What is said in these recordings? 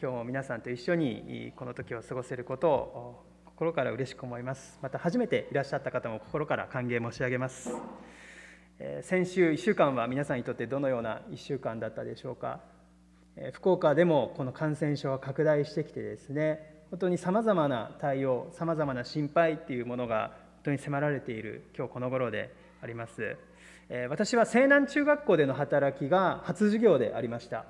今日も皆さんと一緒にこの時を過ごせることを心から嬉しく思います。また初めていらっしゃった方も心から歓迎申し上げます。先週1週間は皆さんにとってどのような1週間だったでしょうか。福岡でもこの感染症は拡大してきてですね本当にさまざまな対応さまざまな心配っていうものが本当に迫られている今日この頃であります。私は西南中学校での働きが初授業でありました。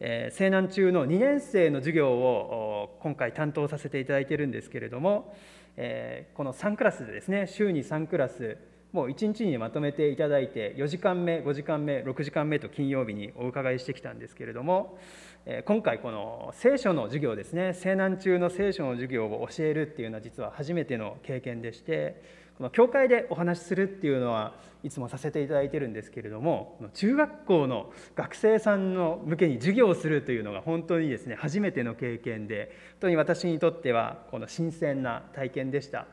えー、西南中の2年生の授業を今回担当させていただいているんですけれども、えー、この3クラスでですね週に3クラスもう1日にまとめていただいて4時間目5時間目6時間目と金曜日にお伺いしてきたんですけれども、えー、今回この聖書の授業ですね西南中の聖書の授業を教えるっていうのは実は初めての経験でしてこの教会でお話しするっていうのはいつもさせていただいてるんですけれども中学校の学生さんの向けに授業をするというのが本当にですね初めての経験で本当に私にとってはこの新鮮な体験でした。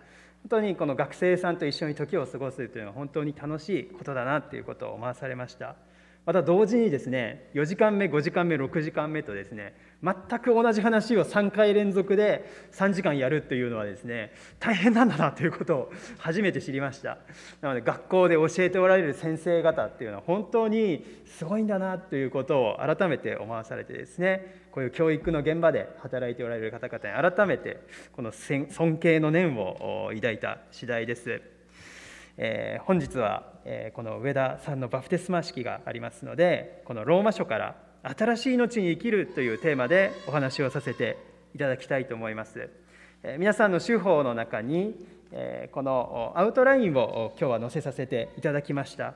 本当にこの学生さんと一緒に時を過ごすというのは本当に楽しいことだなっていうことを思わされました。また同時にですね4時間目5時間目6時間目とですね全く同じ話を3回連続で3時間やるというのはですね大変なんだなということを初めて知りました。なので学校で教えておられる先生方っていうのは本当にすごいんだなということを改めて思わされてですねこういう教育の現場で働いておられる方々に改めてこの尊敬の念を抱いた次第です。えー、本日は、えー、この上田さんのバプテスマ式がありますのでこのローマ書から「新しい命に生きる」というテーマでお話をさせていただきたいと思います、えー、皆さんの手法の中に、えこのアウトラインを今日は載せさせていただきました。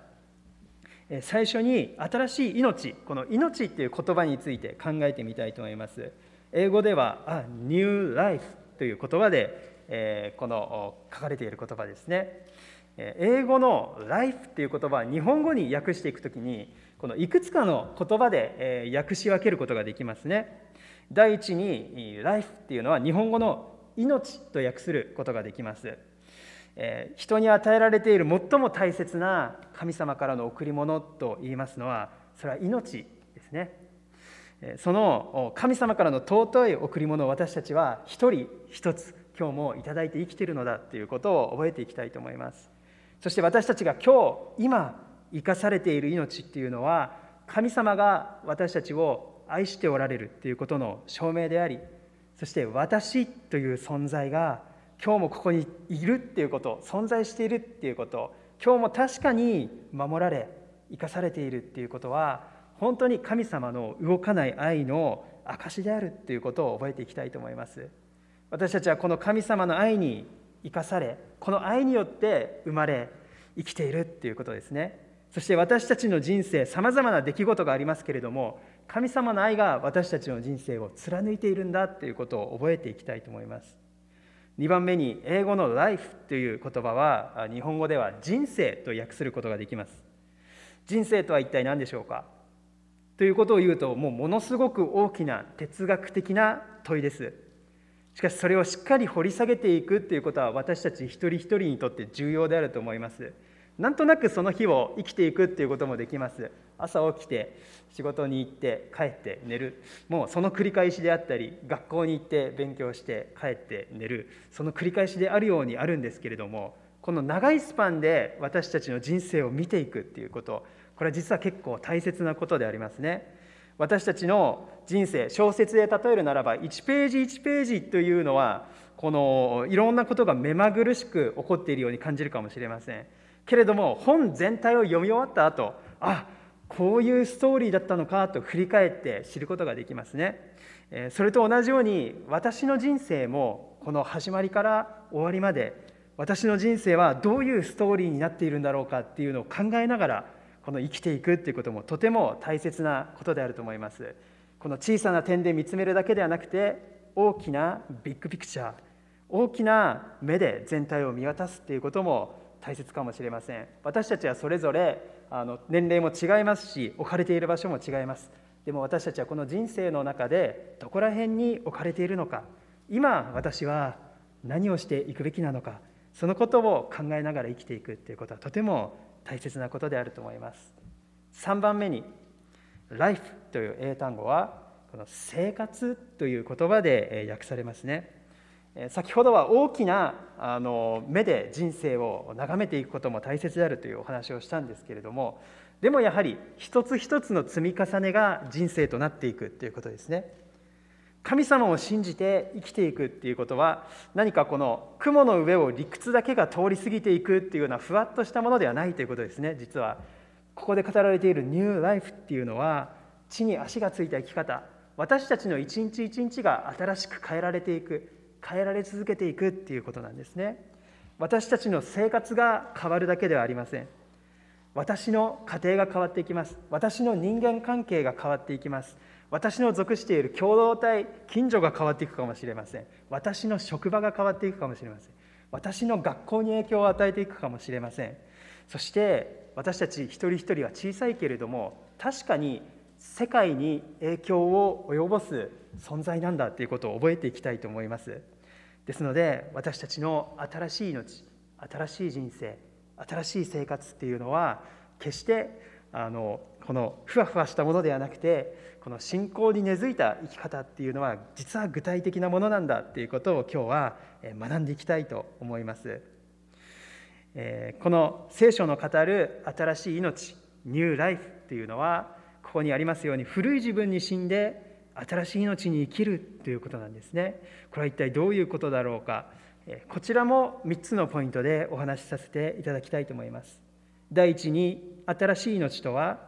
最初に新しい命この命っていう言葉について考えてみたいと思います。英語では「あ New Life」という言葉で、えこの書かれている言葉ですね。英語の「life」っていう言葉は日本語に訳していくときにこのいくつかの言葉で訳し分けることができますね。第一に「life」っていうのは日本語の「命」と訳することができます。人に与えられている最も大切な神様からの贈り物と言いますのはそれは命ですね。その神様からの尊い贈り物を私たちは一人一つ今日も頂いて生きているのだということを覚えていきたいと思います。そして私たちが今日今生かされている命っていうのは神様が私たちを愛しておられるっていうことの証明でありそして私という存在が今日もここにいるっていうこと存在しているっていうこと今日も確かに守られ生かされているっていうことは本当に神様の動かない愛の証であるっていうことを覚えていきたいと思います。私たちはこの神様の愛に生かされこの愛によって生まれ生きているっていうことですね。そして私たちの人生さまざまな出来事がありますけれども神様の愛が私たちの人生を貫いているんだっていうことを覚えていきたいと思います。2番目に英語の life という言葉は日本語では人生と訳することができます。人生とは一体何でしょうか？ということを言うともうものすごく大きな哲学的な問いです。しかしそれをしっかり掘り下げていくっていうことは私たち一人一人にとって重要であると思います。なんとなくその日を生きていくっていうこともできます。朝起きて仕事に行って帰って寝る。もうその繰り返しであったり学校に行って勉強して帰って寝る。その繰り返しであるようにあるんですけれどもこの長いスパンで私たちの人生を見ていくっていうこと。これは実は結構大切なことでありますね。私たちの人生小説で例えるならば1ページ1ページというのはこのいろんなことが目まぐるしく起こっているように感じるかもしれません。けれども本全体を読み終わった後あこういうストーリーだったのかと振り返って知ることができますね。それと同じように私の人生もこの始まりから終わりまで私の人生はどういうストーリーになっているんだろうかっていうのを考えながらこの生きていくっていうこともとても大切なことであると思います。この小さな点で見つめるだけではなくて大きなビッグピクチャー大きな目で全体を見渡すっていうことも大切かもしれません。私たちはそれぞれあの年齢も違いますし置かれている場所も違います。でも私たちはこの人生の中でどこら辺に置かれているのか今私は何をしていくべきなのかそのことを考えながら生きていくっていうことはとても大切なことであると思います。3番目に life という英単語はこの生活という言葉で訳されますね。先ほどは大きなあの目で人生を眺めていくことも大切であるというお話をしたんですけれどもでもやはり一つ一つの積み重ねが人生となっていくということですね。神様を信じて生きていくっていうことは何かこの雲の上を理屈だけが通り過ぎていくっていうようなふわっとしたものではないということですね。実はここで語られているニューライフっていうのは地に足がついた生き方私たちの一日一日が新しく変えられていく変えられ続けていくっていうことなんですね。私たちの生活が変わるだけではありません。私の家庭が変わっていきます。私の人間関係が変わっていきます。私の属している共同体近所が変わっていくかもしれません。私の職場が変わっていくかもしれません。私の学校に影響を与えていくかもしれません。そして私たち一人一人は小さいけれども確かに世界に影響を及ぼす存在なんだということを覚えていきたいと思いますですので私たちの新しい命新しい人生新しい生活っていうのは決してあのこのふわふわしたものではなくてこの信仰に根付いた生き方っていうのは実は具体的なものなんだっていうことを今日は学んでいきたいと思います。この聖書の語る新しい命ニューライフっていうのはここにありますように古い自分に死んで新しい命に生きるということなんですね。これは一体どういうことだろうか。こちらも3つのポイントでお話しさせていただきたいと思います。第一に新しい命とは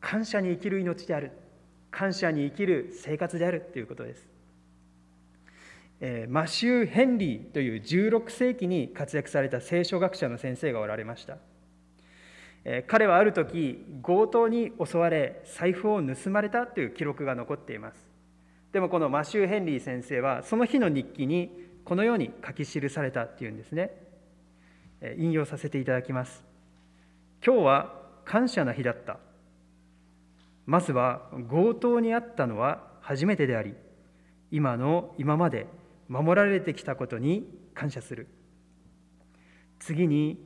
感謝に生きる命である感謝に生きる生活であるということです。マシュー・ヘンリーという16世紀に活躍された聖書学者の先生がおられました。彼はある時強盗に襲われ財布を盗まれたという記録が残っています。でもこのマシュー・ヘンリー先生はその日の日記にこのように書き記されたっていうんですね。引用させていただきます。今日は感謝な日だった。まずは強盗にあったのは初めてであり今の今まで守られてきたことに感謝する。次に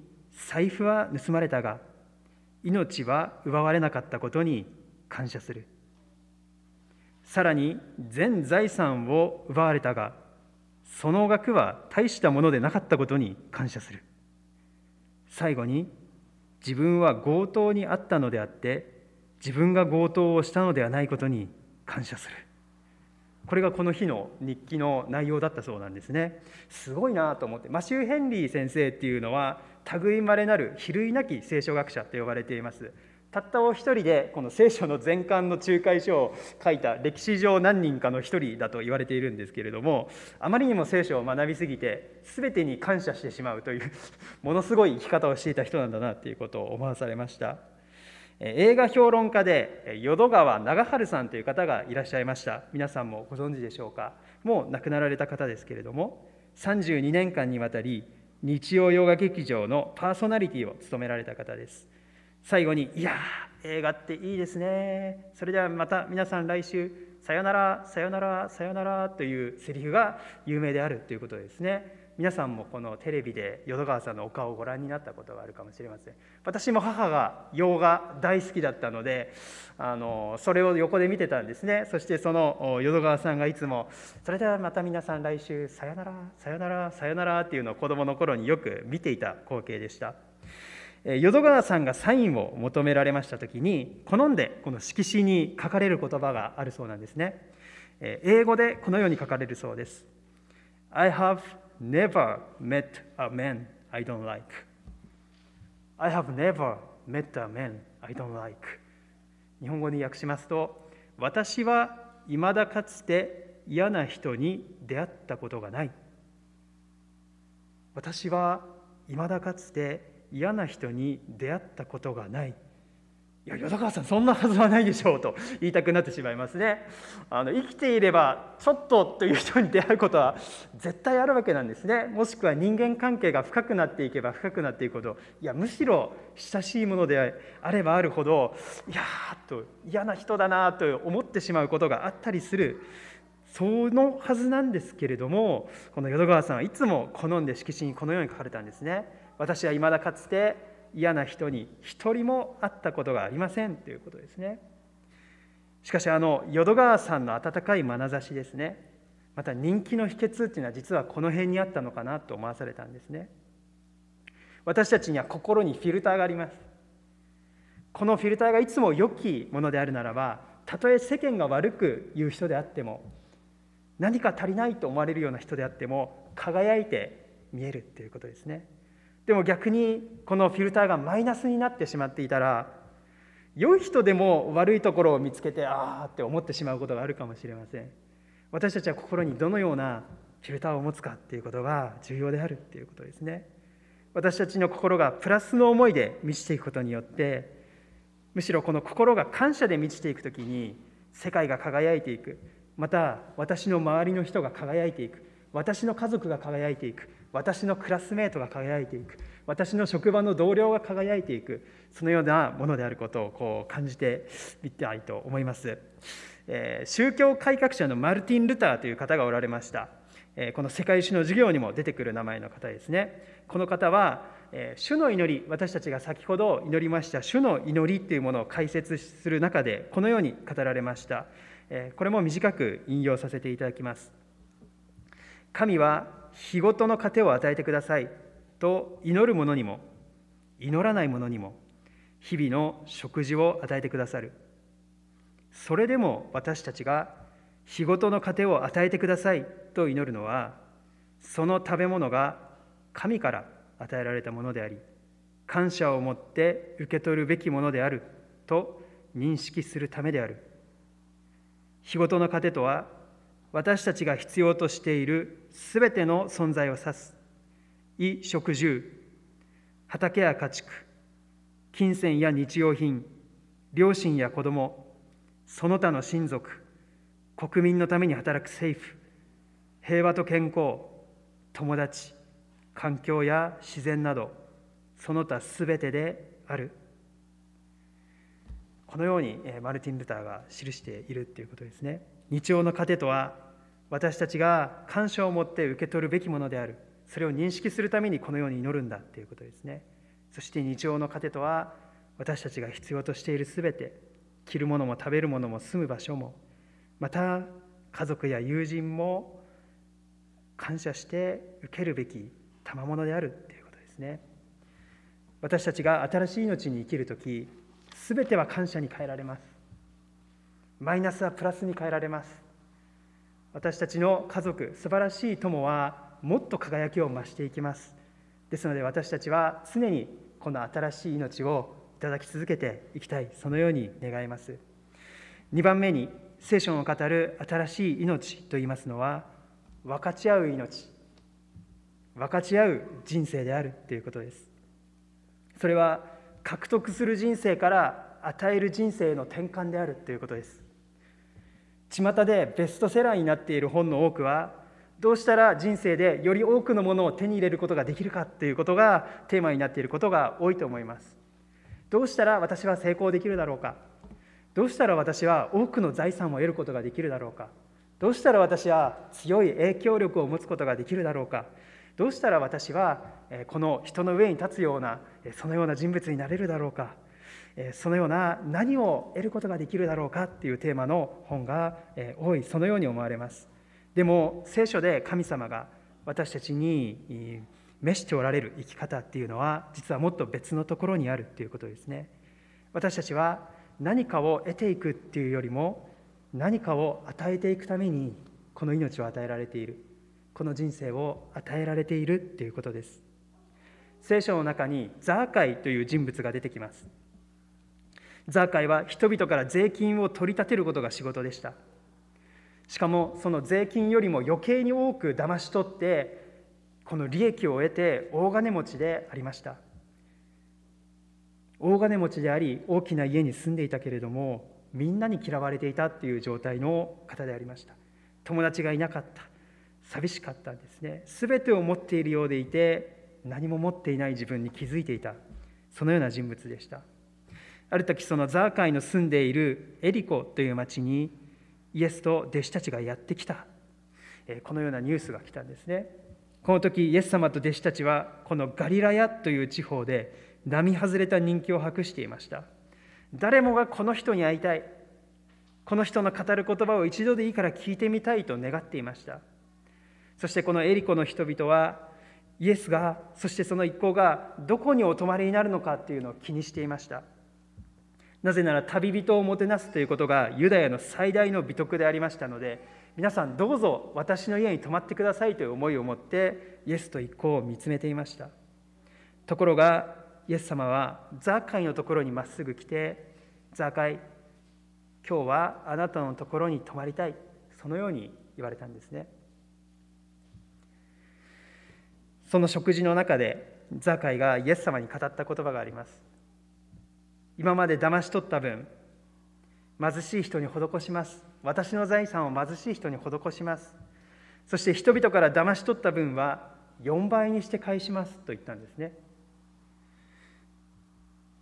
財布は盗まれたが命は奪われなかったことに感謝する。さらに全財産を奪われたがその額は大したものでなかったことに感謝する。最後に自分は強盗にあったのであって自分が強盗をしたのではないことに感謝する。これがこの日の日記の内容だったそうなんですね。すごいなと思って。マシュー・ヘンリー先生っていうのは類まれなる比類なき聖書学者と呼ばれています。たったお一人でこの聖書の全巻の仲介書を書いた歴史上何人かの一人だと言われているんですけれどもあまりにも聖書を学びすぎて全てに感謝してしまうというものすごい生き方をしていた人なんだなということを思わされました。映画評論家で淀川長春さんという方がいらっしゃいました。皆さんもご存知でしょうか？もう亡くなられた方ですけれども32年間にわたり日曜洋画劇場のパーソナリティを務められた方です。最後に「いや映画っていいですね。それではまた皆さん来週さよならさよならさよなら」というセリフが有名であるということですね。皆さんもこのテレビで淀川さんのお顔をご覧になったことがあるかもしれません。私も母が洋画大好きだったのであのそれを横で見てたんですね。そしてその淀川さんがいつも「それではまた皆さん来週さよならさよならさよなら」っていうのを子どもの頃によく見ていた光景でした。淀川さんがサインを求められました時に好んでこの色紙に書かれる言葉があるそうなんですね。英語でこのように書かれるそうです。I have never met a man I don't like. I have never met a man I don't like. 日本語に訳しますと、私は未だかつて嫌な人に出会ったことがない。私は未だかつて嫌な人に出会ったことがない。いや淀川さんそんなはずはないでしょうと言いたくなってしまいますね。あの生きていればちょっとという人に出会うことは絶対あるわけなんですね。もしくは人間関係が深くなっていけば深くなっていくほどいやむしろ親しいものであればあるほどいやーと嫌な人だなと思ってしまうことがあったりする。そのはずなんですけれどもこの淀川さんはいつも好んで色紙にこのように書かれたんですね。私は未だかつて嫌な人に一人も会ったことがありませんということですね。しかしあの淀川さんの温かい眼差しですね。また人気の秘訣っていうのは実はこの辺にあったのかなと思わされたんですね。私たちには心にフィルターがあります。このフィルターがいつも良きものであるならばたとえ世間が悪く言う人であっても何か足りないと思われるような人であっても輝いて見えるっていうことですね。でも逆にこのフィルターがマイナスになってしまっていたら良い人でも悪いところを見つけてああって思ってしまうことがあるかもしれません。私たちは心にどのようなフィルターを持つかっていうことが重要であるっていうことですね。私たちの心がプラスの思いで満ちていくことによってむしろこの心が感謝で満ちていく時に世界が輝いていく。また私の周りの人が輝いていく。私の家族が輝いていく。私のクラスメートが輝いていく。私の職場の同僚が輝いていく。そのようなものであることをこう感じてみたいと思います、えー、宗教改革者のマルティン・ルターという方がおられました、えー、この世界史の授業にも出てくる名前の方ですね。この方は、えー、主の祈り私たちが先ほど祈りました主の祈りというものを解説する中でこのように語られました、えこれも短く引用させていただきます。神は日ごとの糧を与えてください。と祈る者にも祈らない者にも日々の食事を与えてくださる。それでも私たちが日ごとの糧を与えてください。と祈るのはその食べ物が神から与えられたものであり感謝を持って受け取るべきものである。と認識するためである。日ごとの糧とは私たちが必要としているすべての存在を指す。衣食住畑や家畜金銭や日用品両親や子供その他の親族国民のために働く政府平和と健康友達環境や自然などその他すべてである。このようにマルティン・ルターが記しているということですね。日曜の糧とは私たちが感謝を持って受け取るべきものである。それを認識するためにこのように祈るんだということですね。そして日常の糧とは私たちが必要としているすべて着るものも食べるものも住む場所もまた家族や友人も感謝して受けるべき賜物であるということですね。私たちが新しい命に生きる時すべては感謝に変えられます。マイナスはプラスに変えられます。私たちの家族素晴らしい友はもっと輝きを増していきます。ですので私たちは常にこの新しい命をいただき続けていきたい。そのように願います。2番目に聖書の語る新しい命といいますのは分かち合う命。分かち合う人生であるということです。それは獲得する人生から与える人生の転換であるということです。巷でベストセラーになっている本の多くはどうしたら人生でより多くのものを手に入れることができるかということがテーマになっていることが多いと思います。どうしたら私は成功できるだろうか。どうしたら私は多くの財産を得ることができるだろうか。どうしたら私は強い影響力を持つことができるだろうか。どうしたら私はこの人の上に立つようなそのような人物になれるだろうか。そのような何を得ることができるだろうかっていうテーマの本が多いそのように思われます。でも聖書で神様が私たちに召しておられる生き方っていうのは実はもっと別のところにあるっていうことですね。私たちは何かを得ていくっていうよりも何かを与えていくためにこの命を与えられている。この人生を与えられているっていうことです。聖書の中にザーカイという人物が出てきます。ザーカイは人々から税金を取り立てることが仕事でした。しかもその税金よりも余計に多く騙し取ってこの利益を得て大金持ちでありました。大金持ちであり大きな家に住んでいたけれどもみんなに嫌われていたっていう状態の方でありました。友達がいなかった。寂しかったんですね。全てを持っているようでいて何も持っていない自分に気づいていた。そのような人物でした。ある時そのザーカイの住んでいるエリコという町にイエスと弟子たちがやってきた。このようなニュースが来たんですね。この時イエス様と弟子たちはこのガリラヤという地方で並外れた人気を博していました。誰もがこの人に会いたい。この人の語る言葉を一度でいいから聞いてみたいと願っていました。そしてこのエリコの人々はイエスがそしてその一行がどこにお泊まりになるのかっていうのを気にしていました。なぜなら旅人をもてなすということがユダヤの最大の美徳でありましたので皆さんどうぞ私の家に泊まってくださいという思いを持ってイエスと一行を見つめていました。ところがイエス様はザーカイのところにまっすぐ来てザーカイ今日はあなたのところに泊まりたいそのように言われたんですね。その食事の中でザーカイがイエス様に語った言葉があります。今まで騙し取った分貧しい人に施します。私の財産を貧しい人に施します。そして人々から騙し取った分は4倍にして返します。と言ったんですね。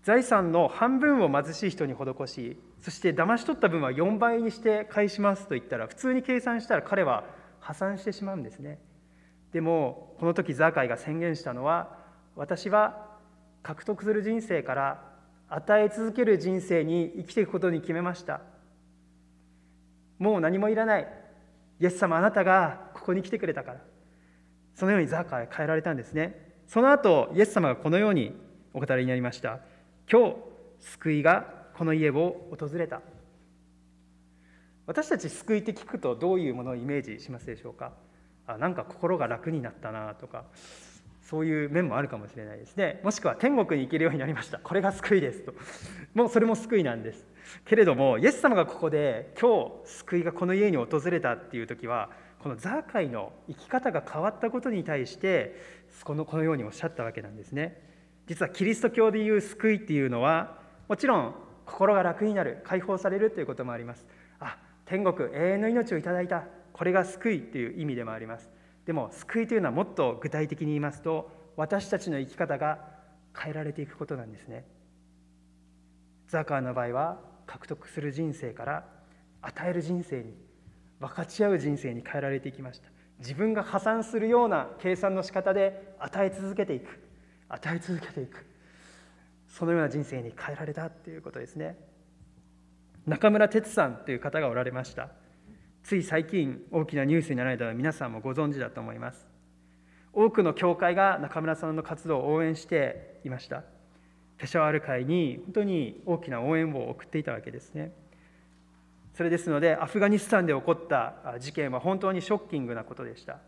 財産の半分を貧しい人に施しそして騙し取った分は4倍にして返します。と言ったら普通に計算したら彼は破産してしまうんですね。でもこの時ザーカイが宣言したのは私は獲得する人生から与え続ける人生に生きていくことに決めました。もう何もいらない。イエス様あなたがここに来てくれたから。そのようにザーカイは変えられたんですね。その後イエス様がこのようにお語りになりました。今日救いがこの家を訪れた。私たち救いって聞くとどういうものをイメージしますでしょうか？あなんか心が楽になったなとか。そういう面もあるかもしれないですね。もしくは天国に行けるようになりました。これが救いですと。もうそれも救いなんです。けれどもイエス様がここで今日救いがこの家に訪れたっていう時はこのザーカイの生き方が変わったことに対してこのこのようにおっしゃったわけなんですね。実はキリスト教でいう救いっていうのはもちろん心が楽になる解放されるということもあります。あ天国永遠の命をいただいた。これが救いという意味でもあります。でも救いというのはもっと具体的に言いますと私たちの生き方が変えられていくことなんですね。ザカーの場合は獲得する人生から与える人生に分かち合う人生に変えられていきました。自分が破産するような計算の仕方で与え続けていく。与え続けていく。そのような人生に変えられたっていうことですね。中村哲さんという方がおられました。つい最近大きなニュースになられたのは皆さんもご存知だと思います。多くの教会が中村さんの活動を応援していました。ペシャワール会に本当に大きな応援を送っていたわけですね。それですのでアフガニスタンで起こった事件は本当にショッキングなことでした。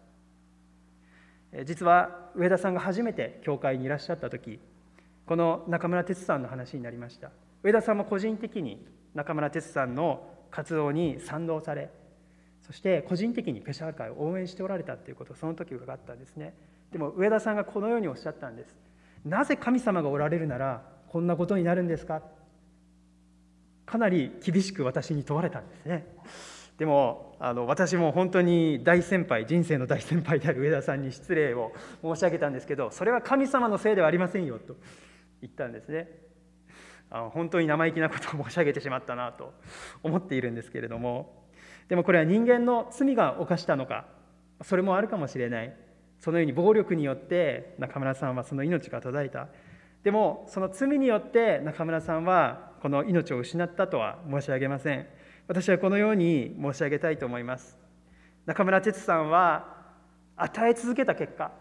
実は上田さんが初めて教会にいらっしゃった時この中村哲さんの話になりました。上田さんも個人的に中村哲さんの活動に賛同されそして個人的にペシャー会を応援しておられたということをその時伺ったんですね。でも上田さんがこのようにおっしゃったんです。なぜ神様がおられるならこんなことになるんですか？かなり厳しく私に問われたんですね。でもあの私も本当に大先輩人生の大先輩である上田さんに失礼を申し上げたんですけどそれは神様のせいではありませんよと言ったんですね。あの本当に生意気なことを申し上げてしまったなと思っているんですけれども。でもこれは人間の罪が犯したのかそれもあるかもしれない。そのように暴力によって中村さんはその命が途絶えた。でもその罪によって中村さんはこの命を失ったとは申し上げません。私はこのように申し上げたいと思います。中村哲さんは与え続けた結果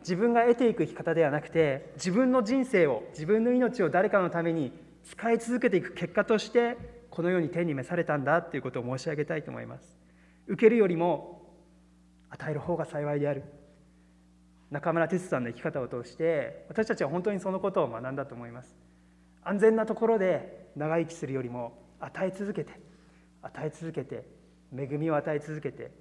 自分が得ていく生き方ではなくて自分の人生を自分の命を誰かのために使い続けていく結果としてこのように天に召されたんだということを申し上げたいと思います。受けるよりも与える方が幸いである。中村哲さんの生き方を通して私たちは本当にそのことを学んだと思います。安全なところで長生きするよりも与え続けて与え続けて恵みを与え続けて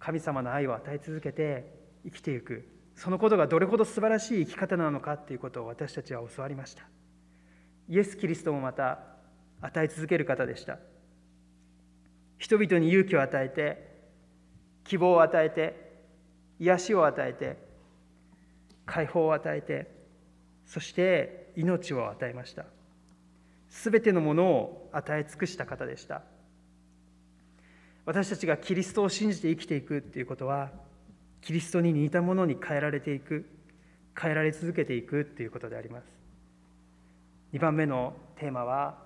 神様の愛を与え続けて生きていく。そのことがどれほど素晴らしい生き方なのかということを私たちは教わりました。イエス・キリストもまた与え続ける方でした。人々に勇気を与えて希望を与えて癒しを与えて解放を与えてそして命を与えました。すべてのものを与え尽くした方でした。私たちがキリストを信じて生きていくっていうことはキリストに似たものに変えられていく変えられ続けていくっていうことであります。2番目のテーマは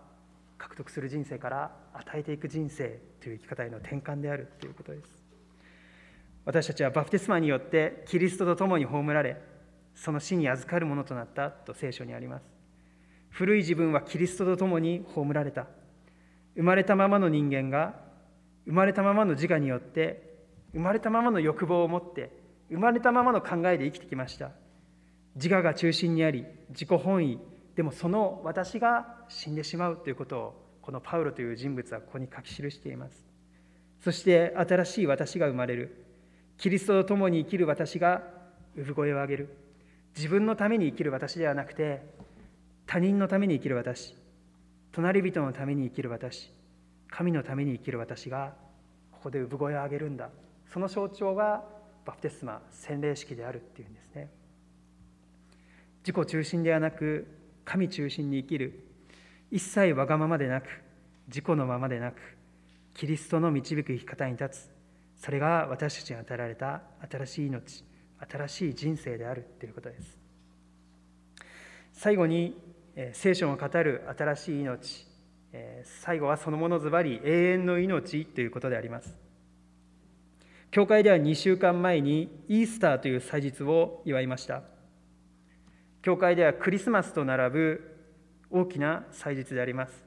獲得する人生から与えていく人生という生き方への転換であるということです。私たちはバプテスマによってキリストと共に葬られその死に預かるものとなったと聖書にあります。古い自分はキリストと共に葬られた。生まれたままの人間が生まれたままの自我によって生まれたままの欲望を持って生まれたままの考えで生きてきました。自我が中心にあり自己本位でもその私が死んでしまうということをこのパウロという人物はここに書き記しています。そして新しい私が生まれる。キリストと共に生きる私が産声を上げる自分のために生きる私ではなくて他人のために生きる私。隣人のために生きる私。神のために生きる私がここで産声を上げるんだ。その象徴がバプテスマ洗礼式であるっていうんですね。自己中心ではなく神中心に生きる。一切わがままでなく自己のままでなくキリストの導く生き方に立つ。それが私たちに与えられた新しい命新しい人生である。ということです。最後に聖書の語る新しい命。最後はそのものずばり永遠の命ということであります。教会では2週間前にイースターという祭日を祝いました。教会ではクリスマスと並ぶ大きな祭日であります。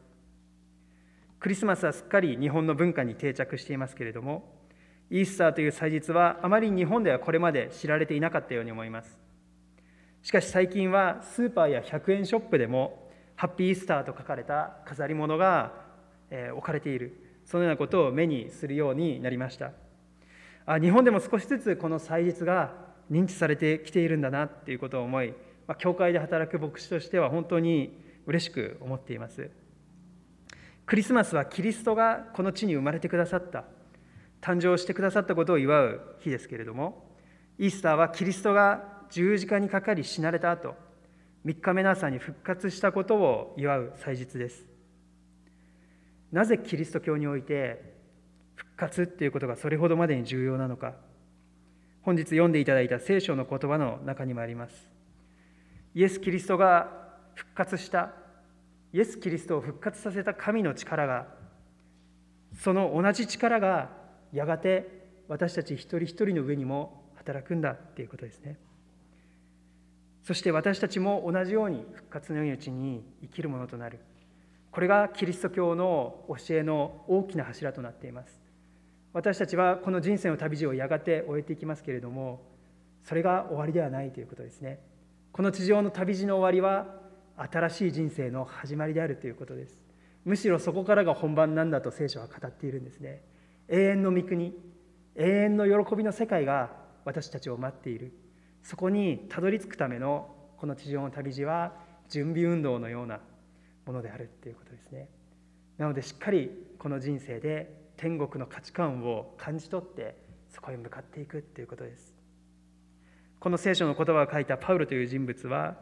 クリスマスはすっかり日本の文化に定着していますけれどもイースターという祭日はあまり日本ではこれまで知られていなかったように思います。しかし最近はスーパーや100円ショップでもハッピーイースターと書かれた飾り物が置かれている。そのようなことを目にするようになりました。あ日本でも少しずつこの祭日が認知されてきているんだなっていうことを思い、まあ、教会で働く牧師としては本当に嬉しく思っています。クリスマスはキリストがこの地に生まれてくださった。誕生してくださったことを祝う日ですけれどもイースターはキリストが十字架にかかり死なれた後3日目の朝に復活したことを祝う祭日です。なぜキリスト教において復活っていうことがそれほどまでに重要なのか。本日読んでいただいた聖書の言葉の中にもあります。イエス・キリストが復活したイエス・キリストを復活させた神の力がその同じ力がやがて私たち一人一人の上にも働くんだっていうことですね。そして私たちも同じように復活の命に生きるものとなる。これがキリスト教の教えの大きな柱となっています。私たちはこの人生の旅路をやがて終えていきますけれどもそれが終わりではないということですね。この地上の旅路の終わりは新しい人生の始まりであるということです。むしろそこからが本番なんだと聖書は語っているんですね。永遠の御国永遠の喜びの世界が私たちを待っている。そこにたどり着くためのこの地上の旅路は準備運動のようなものであるということですね。なのでしっかりこの人生で天国の価値観を感じ取ってそこへ向かっていくということです。この聖書の言葉を書いたパウロという人物は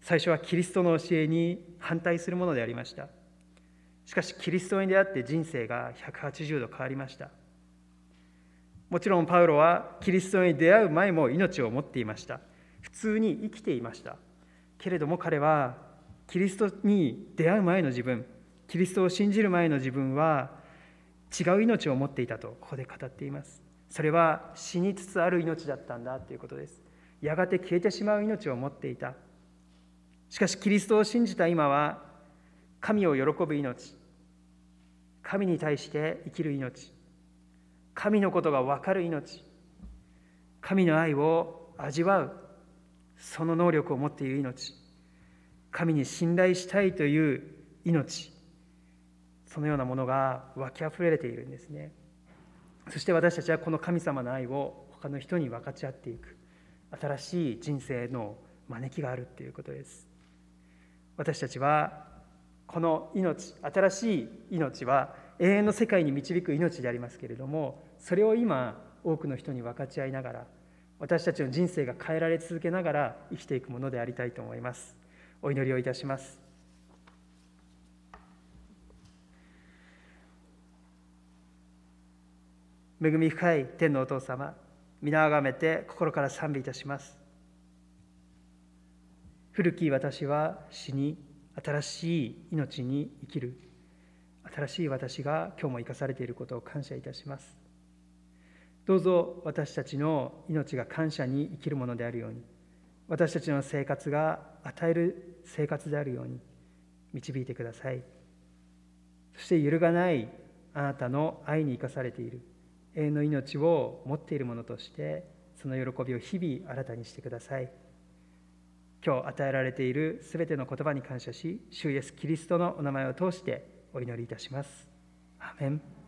最初はキリストの教えに反対するものでありました。しかしキリストに出会って人生が180度変わりました。もちろんパウロはキリストに出会う前も命を持っていました。普通に生きていました。けれども彼はキリストに出会う前の自分キリストを信じる前の自分は違う命を持っていたとここで語っています。それは死につつある命だったんだということです。やがて消えてしまう命を持っていた。しかしキリストを信じた今は神を喜ぶ命。神に対して生きる命。神のことが分かる命。神の愛を味わう。その能力を持っている命。神に信頼したいという命。そのようなものが湧きあふれているんですね。そして私たちはこの神様の愛を他の人に分かち合っていく新しい人生の招きがあるということです。私たちはこの命新しい命は永遠の世界に導く命でありますけれどもそれを今多くの人に分かち合いながら私たちの人生が変えられ続けながら生きていくものでありたいと思います。お祈りをいたします。恵み深い天のお父様皆あがめて心から賛美いたします。古き私は死に新しい命に生きる。新しい私が今日も生かされていることを感謝いたします。どうぞ私たちの命が感謝に生きるものであるように私たちの生活が与える生活であるように導いてください。そして揺るがないあなたの愛に生かされている。永遠の命を持っているものとしてその喜びを日々新たにしてください。今日与えられているすべての言葉に感謝し主イエスキリストのお名前を通してお祈りいたします。アメン。